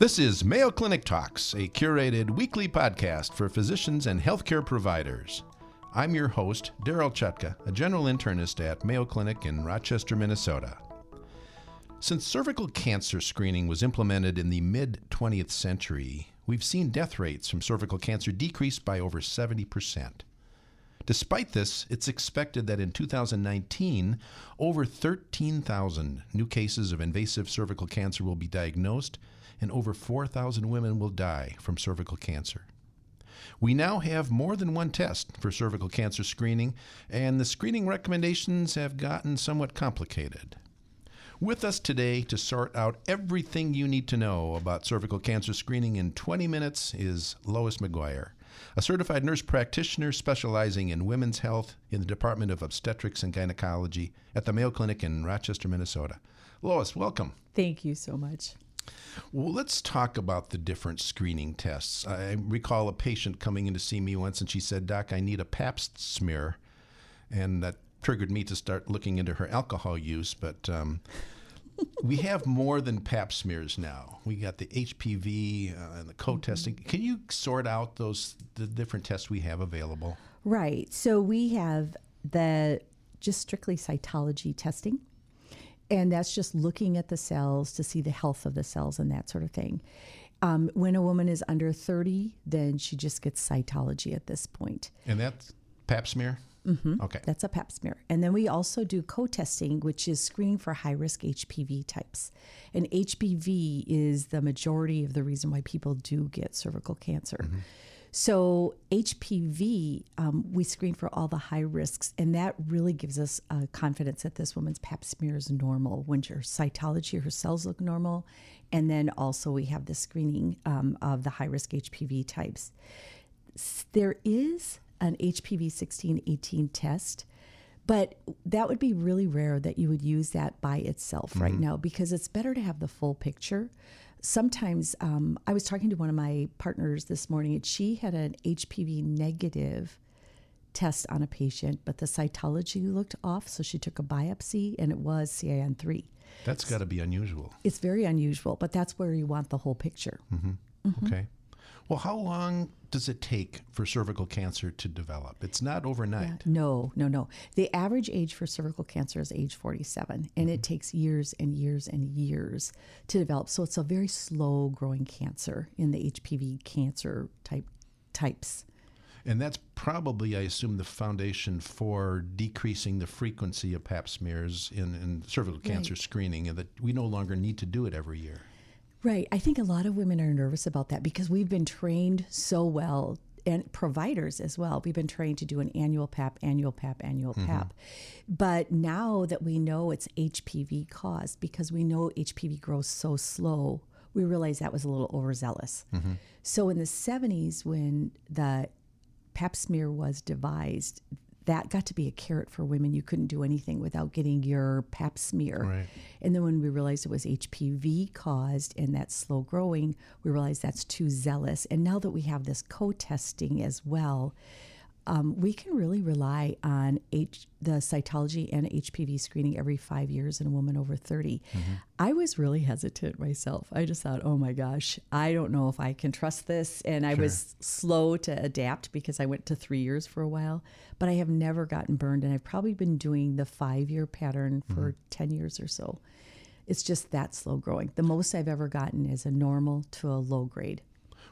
This is Mayo Clinic Talks, a curated weekly podcast for physicians and healthcare providers. I'm your host, Daryl Chutka, a general internist at Mayo Clinic in Rochester, Minnesota. Since cervical cancer screening was implemented in the mid 20th century, we've seen death rates from cervical cancer decrease by over 70%. Despite this, it's expected that in 2019, over 13,000 new cases of invasive cervical cancer will be diagnosed and over 4,000 women will die from cervical cancer. We now have more than one test for cervical cancer screening, and the screening recommendations have gotten somewhat complicated. With us today to sort out everything you need to know about cervical cancer screening in 20 minutes is Lois McGuire, a certified nurse practitioner specializing in women's health in the Department of Obstetrics and Gynecology at the Mayo Clinic in Rochester, Minnesota. Lois, welcome. Thank you so much. Well, let's talk about the different screening tests. I recall a patient coming in to see me once and she said, Doc, I need a pap smear. And that triggered me to start looking into her alcohol use. But um, we have more than pap smears now. We got the HPV uh, and the co testing. Mm-hmm. Can you sort out those the different tests we have available? Right. So we have the just strictly cytology testing and that's just looking at the cells to see the health of the cells and that sort of thing. Um, when a woman is under 30, then she just gets cytology at this point. And that's pap smear? Mm-hmm. Okay. That's a pap smear. And then we also do co testing, which is screening for high risk HPV types. And HPV is the majority of the reason why people do get cervical cancer. Mm-hmm. So, HPV, um, we screen for all the high risks, and that really gives us uh, confidence that this woman's pap smear is normal when her cytology, her cells look normal. And then also, we have the screening um, of the high risk HPV types. There is an HPV 16 18 test. But that would be really rare that you would use that by itself mm-hmm. right now because it's better to have the full picture sometimes um, I was talking to one of my partners this morning, and she had an HPV negative test on a patient, but the cytology looked off, so she took a biopsy, and it was CIN3. That's got to be unusual. It's very unusual, but that's where you want the whole picture. Mm-hmm. Mm-hmm. Okay. Well, how long does it take for cervical cancer to develop? It's not overnight. Yeah, no, no, no. The average age for cervical cancer is age 47, and mm-hmm. it takes years and years and years to develop. So it's a very slow growing cancer in the HPV cancer type types. And that's probably, I assume, the foundation for decreasing the frequency of pap smears in, in cervical cancer right. screening, and that we no longer need to do it every year. Right. I think a lot of women are nervous about that because we've been trained so well and providers as well. We've been trained to do an annual PAP, annual PAP, annual mm-hmm. PAP. But now that we know it's HPV caused, because we know HPV grows so slow, we realize that was a little overzealous. Mm-hmm. So in the 70s, when the pap smear was devised, that got to be a carrot for women. You couldn't do anything without getting your pap smear. Right. And then when we realized it was HPV caused and that's slow growing, we realized that's too zealous. And now that we have this co testing as well, um, we can really rely on H, the cytology and HPV screening every five years in a woman over 30. Mm-hmm. I was really hesitant myself. I just thought, oh my gosh, I don't know if I can trust this. And I was slow to adapt because I went to three years for a while, but I have never gotten burned. And I've probably been doing the five year pattern for mm-hmm. 10 years or so. It's just that slow growing. The most I've ever gotten is a normal to a low grade.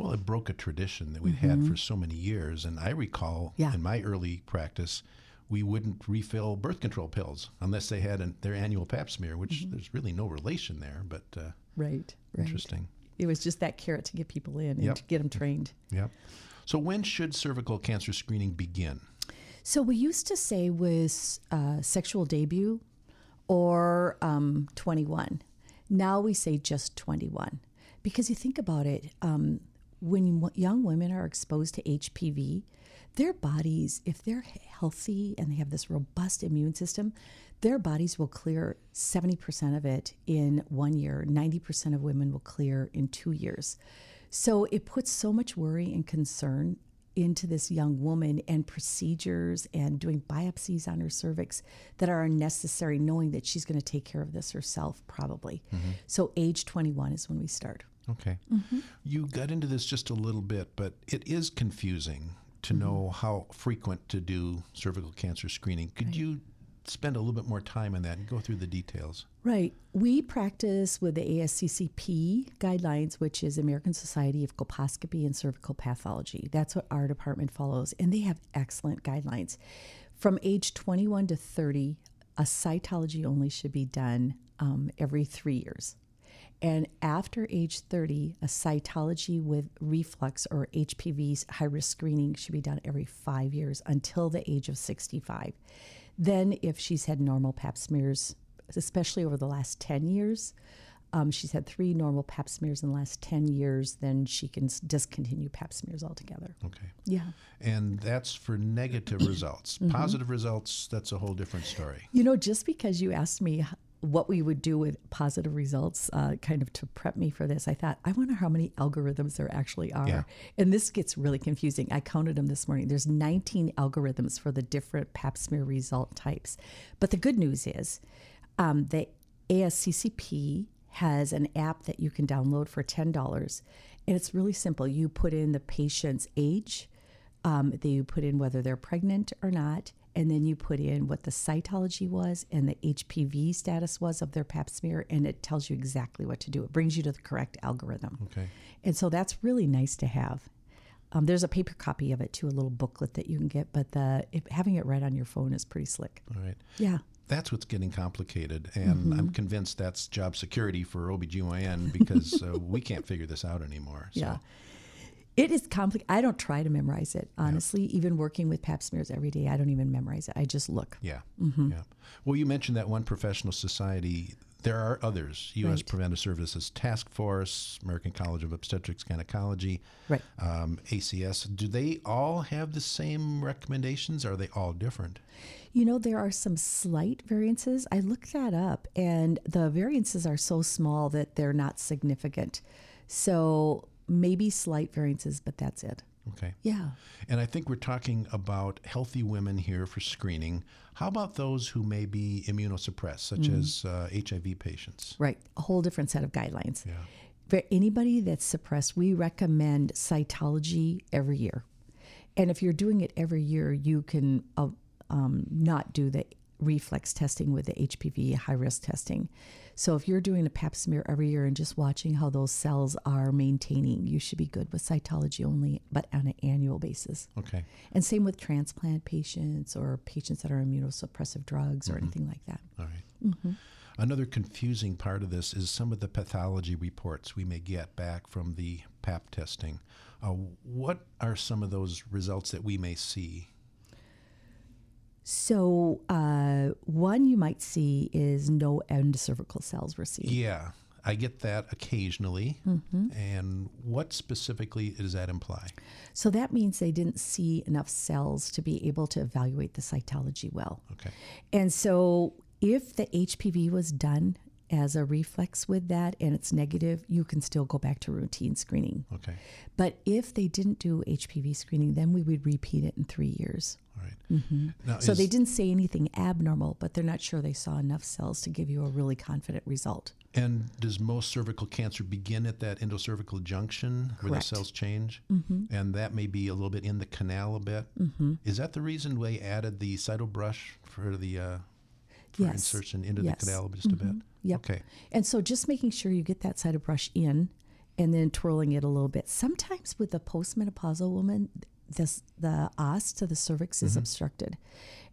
Well, it broke a tradition that we've mm-hmm. had for so many years. And I recall yeah. in my early practice, we wouldn't refill birth control pills unless they had an, their annual pap smear, which mm-hmm. there's really no relation there. But uh, right, right, interesting. It was just that carrot to get people in and yep. to get them trained. Yep. So when should cervical cancer screening begin? So we used to say with uh, sexual debut or um, 21. Now we say just 21 because you think about it. Um, when young women are exposed to HPV, their bodies, if they're healthy and they have this robust immune system, their bodies will clear 70% of it in one year. 90% of women will clear in two years. So it puts so much worry and concern into this young woman and procedures and doing biopsies on her cervix that are unnecessary, knowing that she's going to take care of this herself, probably. Mm-hmm. So, age 21 is when we start. Okay. Mm-hmm. You got into this just a little bit, but it is confusing to Mm-hmm. know how frequent to do cervical cancer screening. Could you spend a little bit more time on that and go through the details? Right. We practice with the ASCCP guidelines, which is American Society of Colposcopy and Cervical Pathology. That's what our department follows, and they have excellent guidelines. From age 21 to 30, a cytology only should be done um, every three years. And after age 30, a cytology with reflex or HPV high risk screening should be done every five years until the age of 65. Then, if she's had normal pap smears, especially over the last 10 years, um, she's had three normal pap smears in the last 10 years, then she can discontinue pap smears altogether. Okay. Yeah. And that's for negative results. Mm-hmm. Positive results, that's a whole different story. You know, just because you asked me what we would do with positive results, uh, kind of to prep me for this, I thought, I wonder how many algorithms there actually are. Yeah. And this gets really confusing. I counted them this morning. There's 19 algorithms for the different pap smear result types. But the good news is um, the ASCCP has an app that you can download for $10. And it's really simple. You put in the patient's age, um, you put in whether they're pregnant or not, and then you put in what the cytology was and the HPV status was of their pap smear, and it tells you exactly what to do. It brings you to the correct algorithm. Okay. And so that's really nice to have. Um, there's a paper copy of it too, a little booklet that you can get, but the if, having it right on your phone is pretty slick. All right. Yeah. That's what's getting complicated. And Mm-hmm. I'm convinced that's job security for OBGYN because uh, we can't figure this out anymore. So. Yeah. It is complicated. I don't try to memorize it, honestly. Even working with pap smears every day, I don't even memorize it. I just look. Yeah. Mm-hmm. Yeah. Well, you mentioned that one professional society. There are others U.S. Right. Preventive Services Task Force, American College of Obstetrics Gynecology, Right. um, ACS. Do they all have the same recommendations? Or are they all different? You know, there are some slight variances. I looked that up, and the variances are so small that they're not significant. So maybe slight variances, but that's it. Okay. Yeah. And I think we're talking about healthy women here for screening. How about those who may be immunosuppressed, such Mm-hmm. as uh, HIV patients? Right. A whole different set of guidelines. Yeah. For anybody that's suppressed, we recommend cytology every year. And if you're doing it every year, you can uh, um, not do the reflex testing with the HPV high risk testing. So if you're doing a pap smear every year and just watching how those cells are maintaining, you should be good with cytology only, but on an annual basis. Okay. And same with transplant patients or patients that are immunosuppressive drugs or anything like that. All right. Another confusing part of this is some of the pathology reports we may get back from the PAP testing. Uh, what are some of those results that we may see? So, uh, one you might see is no endocervical cells were seen. Yeah, I get that occasionally. And what specifically does that imply? So, that means they didn't see enough cells to be able to evaluate the cytology well. Okay. And so, if the HPV was done as a reflex with that and it's negative, you can still go back to routine screening. Okay. But if they didn't do HPV screening, then we would repeat it in three years. All right. Now, So is- they didn't say anything abnormal, but they're not sure they saw enough cells to give you a really confident result. And does most cervical cancer begin at that endocervical junction where the cells change? Mm-hmm. And that may be a little bit in the canal a bit. Mm-hmm. Is that the reason they added the cytobrush for the uh, Yes. insertion into Yes. the canal just a bit? Yep. Okay. And so just making sure you get that cytobrush in and then twirling it a little bit. Sometimes with the postmenopausal woman, this, the os to the cervix is obstructed.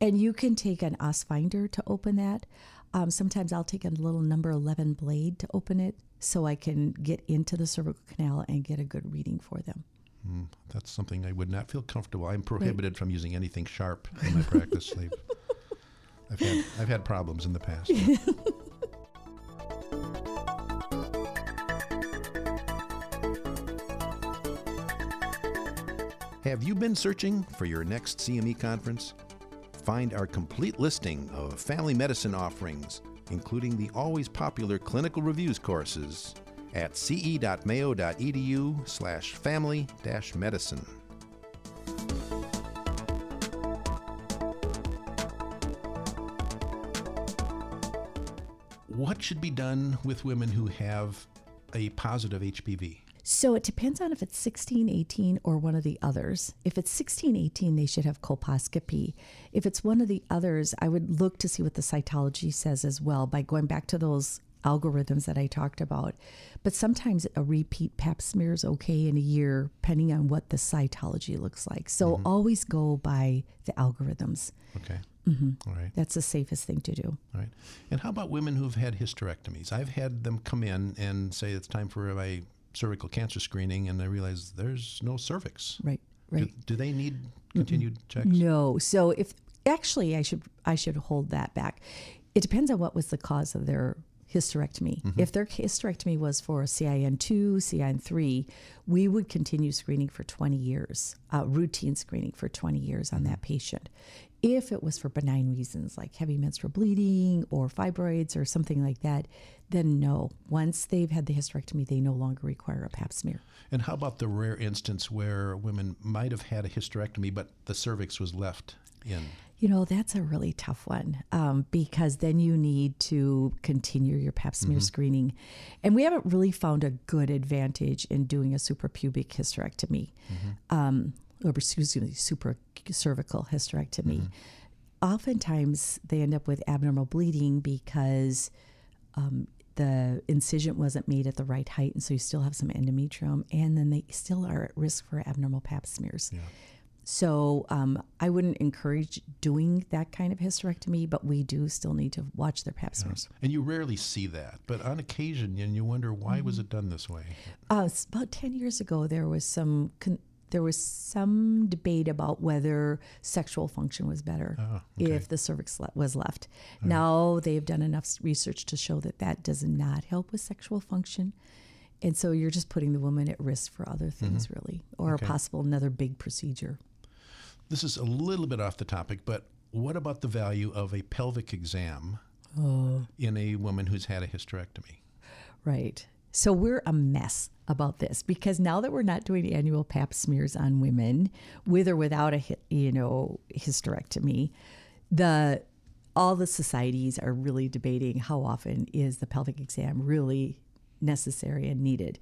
And you can take an os finder to open that. Um, sometimes I'll take a little number 11 blade to open it so I can get into the cervical canal and get a good reading for them. Mm, that's something I would not feel comfortable. I'm prohibited from using anything sharp in my practice. I've, I've had I've had problems in the past. Have you been searching for your next CME conference? Find our complete listing of family medicine offerings, including the always popular clinical reviews courses, at ce.mayo.edu slash family-medicine. What should be done with women who have a positive HPV? So it depends on if it's 16, 18, or one of the others. If it's 16, 18, they should have colposcopy. If it's one of the others, I would look to see what the cytology says as well by going back to those algorithms that I talked about. But sometimes a repeat pap smear is okay in a year, depending on what the cytology looks like. So mm-hmm. always go by the algorithms. Okay. Mm-hmm. All right. That's the safest thing to do. All right. And how about women who've had hysterectomies? I've had them come in and say it's time for my cervical cancer screening, and I realize there's no cervix. Right. Right. Do, do they need continued mm checks? No. So if actually, I should I should hold that back. It depends on what was the cause of their hysterectomy. Mm-hmm. If their hysterectomy was for CIN2, CIN3, we would continue screening for 20 years, uh, routine screening for 20 years on mm-hmm. that patient. If it was for benign reasons like heavy menstrual bleeding or fibroids or something like that, then no. Once they've had the hysterectomy, they no longer require a pap smear. And how about the rare instance where women might have had a hysterectomy, but the cervix was left in? You know, that's a really tough one um, because then you need to continue your pap smear mm-hmm. screening. And we haven't really found a good advantage in doing a suprapubic hysterectomy. Mm-hmm. Um, or excuse me, super cervical hysterectomy. Mm-hmm. Oftentimes, they end up with abnormal bleeding because um, the incision wasn't made at the right height, and so you still have some endometrium, and then they still are at risk for abnormal pap smears. Yeah. So um, I wouldn't encourage doing that kind of hysterectomy, but we do still need to watch their pap smears. Yeah. And you rarely see that, but on occasion, and you wonder why mm-hmm. was it done this way? Uh, about ten years ago, there was some con- there was some debate about whether sexual function was better oh, okay. if the cervix was left. now they've done enough research to show that that does not help with sexual function. And so you're just putting the woman at risk for other things, mm-hmm. really, or okay. a possible another big procedure. This is a little bit off the topic, but what about the value of a pelvic exam oh. in a woman who's had a hysterectomy? Right. So we're a mess about this because now that we're not doing annual pap smears on women with or without a you know hysterectomy, the all the societies are really debating how often is the pelvic exam really necessary and needed.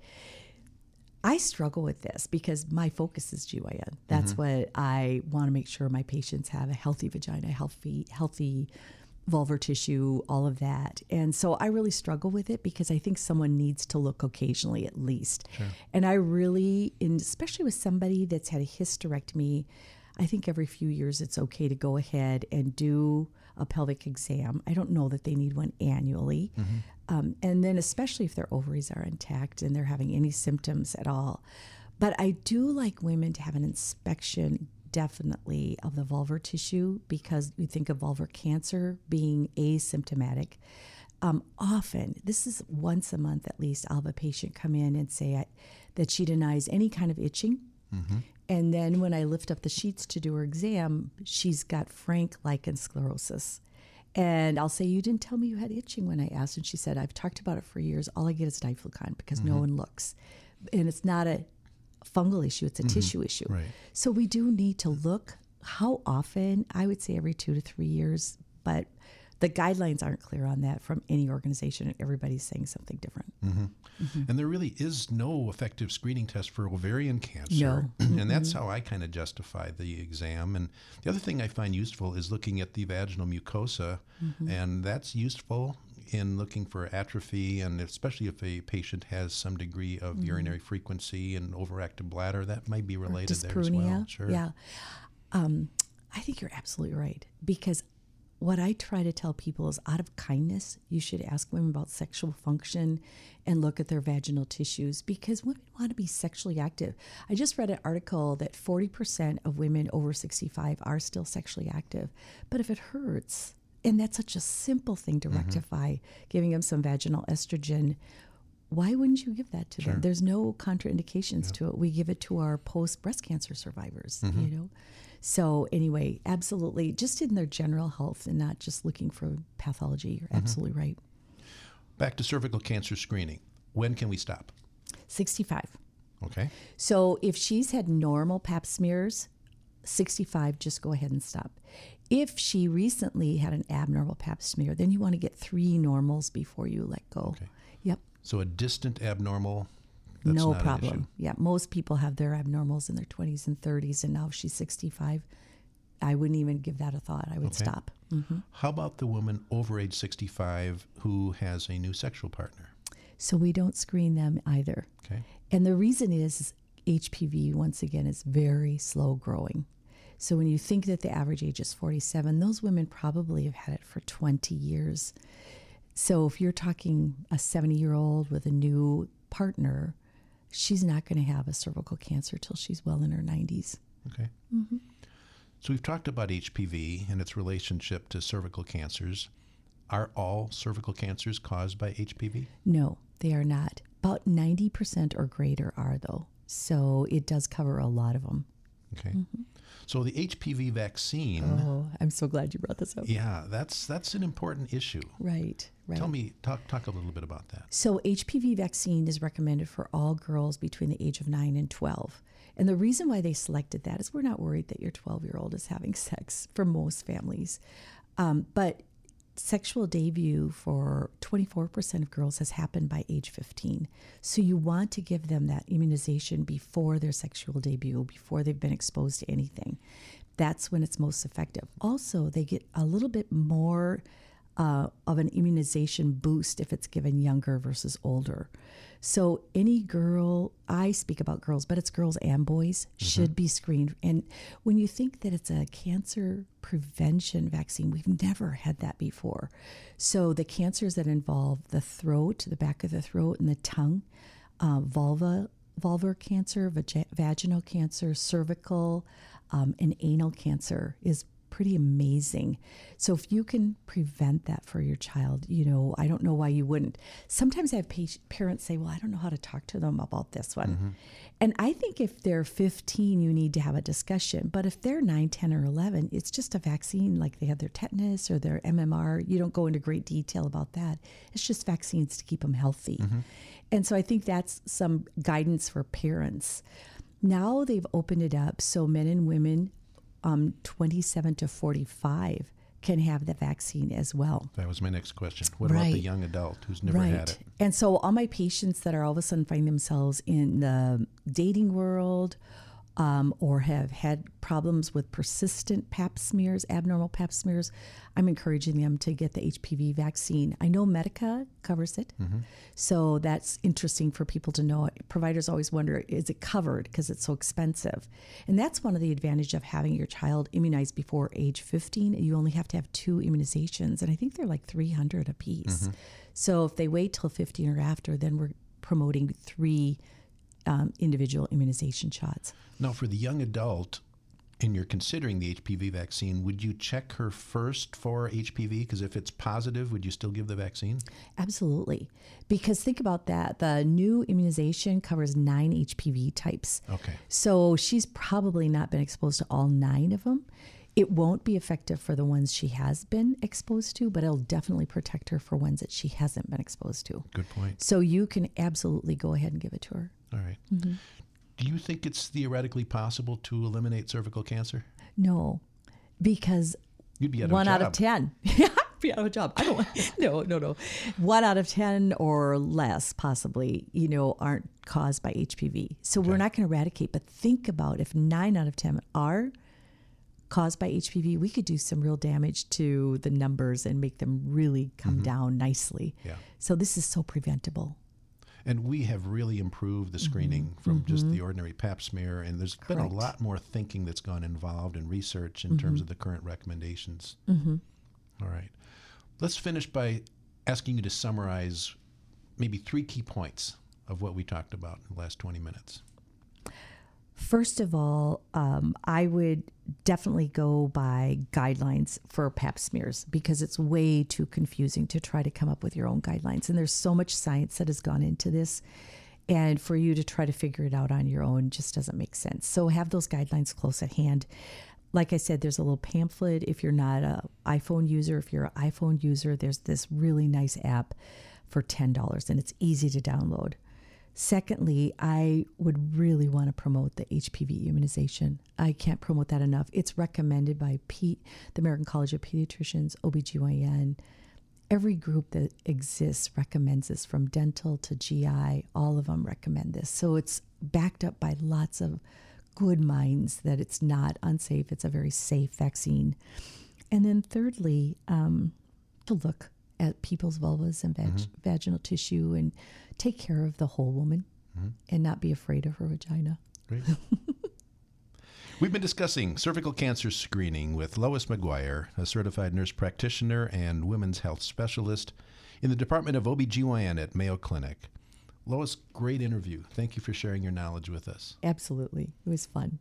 I struggle with this because my focus is GYN. That's mm-hmm. what I want to make sure my patients have a healthy vagina, healthy healthy vulvar tissue, all of that. And so I really struggle with it because I think someone needs to look occasionally at least. Sure. And I really, especially with somebody that's had a hysterectomy, I think every few years it's okay to go ahead and do a pelvic exam. I don't know that they need one annually. Mm-hmm. Um, and then, especially if their ovaries are intact and they're having any symptoms at all. But I do like women to have an inspection definitely of the vulvar tissue because you think of vulvar cancer being asymptomatic. Um, often, this is once a month at least, I'll have a patient come in and say I, that she denies any kind of itching. Mm-hmm. And then when I lift up the sheets to do her exam, she's got frank lichen sclerosis. And I'll say, You didn't tell me you had itching when I asked. And she said, I've talked about it for years. All I get is diflucan because mm-hmm. no one looks. And it's not a fungal issue, it's a mm-hmm. tissue issue. Right. So we do need to look how often, I would say every two to three years, but the guidelines aren't clear on that from any organization, and everybody's saying something different. Mm-hmm. Mm-hmm. And there really is no effective screening test for ovarian cancer. No. and that's how I kind of justify the exam. And the other thing I find useful is looking at the vaginal mucosa, mm-hmm. and that's useful in looking for atrophy, and especially if a patient has some degree of mm-hmm. urinary frequency and overactive bladder, that might be related there as well. Sure. Yeah. Um, I think you're absolutely right because what I try to tell people is out of kindness, you should ask women about sexual function and look at their vaginal tissues because women want to be sexually active. I just read an article that 40% of women over 65 are still sexually active. But if it hurts, and that's such a simple thing to mm-hmm. rectify, giving them some vaginal estrogen. Why wouldn't you give that to sure. them? There's no contraindications to it. We give it to our post breast cancer survivors, mm-hmm. you know? So, anyway, absolutely, just in their general health and not just looking for pathology. You're mm-hmm. absolutely right. Back to cervical cancer screening. When can we stop? 65. Okay. So, if she's had normal pap smears, 65, just go ahead and stop. If she recently had an abnormal pap smear, then you want to get three normals before you let go. Okay. Yep. So a distant abnormal. That's no not an issue. problem. Yeah, most people have their abnormals in their 20s and 30s, and now if she's 65, I wouldn't even give that a thought. I would Okay. stop. hmm How about the woman over age 65 who has a new sexual partner? So we don't screen them either. Okay. And the reason is HPV, once again, is very slow growing. So when you think that the average age is 47, those women probably have had it for 20 years. So if you're talking a 70 year old with a new partner, she's not going to have a cervical cancer till she's well in her 90s. Okay. Mm-hmm. So we've talked about HPV and its relationship to cervical cancers. Are all cervical cancers caused by HPV? No, they are not. About 90% or greater are, though. So it does cover a lot of them. Okay. Mm-hmm. So the HPV vaccine, Oh, I'm so glad you brought this up. yeah, that's that's an important issue. Right, right. Tell me, talk talk a little bit about that. So, HPV vaccine is recommended for all girls between the age of 9 and 12. And the reason why they selected that is we're not worried that your 12 year old is having sex for most families. Um, but sexual debut for 24% of girls has happened by age 15. So, you want to give them that immunization before their sexual debut, before they've been exposed to anything. That's when it's most effective. Also, they get a little bit more uh, of an immunization boost if it's given younger versus older. So any girl, I speak about girls, but it's girls and boys, should be screened. And when you think that it's a cancer prevention vaccine, we've never had that before. So the cancers that involve the throat, the back of the throat, and the tongue, uh, vulva, vulvar cancer, vag- vaginal cancer, cervical, um, and anal cancer is pretty amazing. So if you can prevent that for your child, you know, I don't know why you wouldn't. Sometimes I have pa- parents say, "Well, I don't know how to talk to them about this one." Mm-hmm. And I think if they're 15, you need to have a discussion. But if they're 9, 10 or 11, it's just a vaccine like they have their tetanus or their MMR. You don't go into great detail about that. It's just vaccines to keep them healthy. Mm-hmm. And so I think that's some guidance for parents. Now they've opened it up so men and women um, 27 to 45 can have the vaccine as well. That was my next question. What about the young adult who's never had it? And so all my patients that are all of a sudden find themselves in the dating world um, or have had problems with persistent pap smears, abnormal pap smears, I'm encouraging them to get the HPV vaccine. I know Medica covers it. So that's interesting for people to know. Providers always wonder, is it covered because it's so expensive? And that's one of the advantage of having your child immunized before age 15. You only have to have two immunizations, and I think they're like 300 a piece. So if they wait till 15 or after, then we're promoting three um, individual immunization shots. Now, for the young adult, and you're considering the HPV vaccine, would you check her first for HPV? Because if it's positive, would you still give the vaccine? Absolutely. Because think about that. The new immunization covers nine HPV types. Okay. So she's probably not been exposed to all nine of them. It won't be effective for the ones she has been exposed to, but it'll definitely protect her for ones that she hasn't been exposed to. Good point. So you can absolutely go ahead and give it to her. All right. Mm-hmm. Do you think it's theoretically possible to eliminate cervical cancer? No, because You'd be out of one out of 10. Yeah, be out of a job. I don't want, no, no, no. One out of 10 or less, possibly, you know, aren't caused by HPV. So we're not going to eradicate, but think about if nine out of 10 are caused by HPV, we could do some real damage to the numbers and make them really come down nicely. Mm-hmm. Yeah. So this is so preventable. And we have really improved the screening from just the ordinary pap smear. And there's been a Mm-hmm. Lot more thinking that's gone involved in research in Mm-hmm. terms of the current recommendations. All right. Let's finish by asking you to summarize maybe three key points of what we talked about in the last 20 minutes. First of all, um, I would definitely go by guidelines for pap smears because it's way too confusing to try to come up with your own guidelines. And there's so much science that has gone into this. And for you to try to figure it out on your own just doesn't make sense. So have those guidelines close at hand. Like I said, there's a little pamphlet. If you're not an iPhone user, if you're an iPhone user, there's this really nice app for $10 and it's easy to download. Secondly, I would really want to promote the HPV immunization. I can't promote that enough. It's recommended by P- the American College of Pediatricians, OBGYN. Every group that exists recommends this from dental to GI, all of them recommend this. So it's backed up by lots of good minds that it's not unsafe, it's a very safe vaccine. And then, thirdly, um, to look at people's vulvas and vag- mm-hmm. vaginal tissue and take care of the whole woman mm-hmm. and not be afraid of her vagina. Great. We've been discussing cervical cancer screening with Lois McGuire, a certified nurse practitioner and women's health specialist in the Department of OBGYN at Mayo Clinic. Lois, great interview. Thank you for sharing your knowledge with us. Absolutely. It was fun.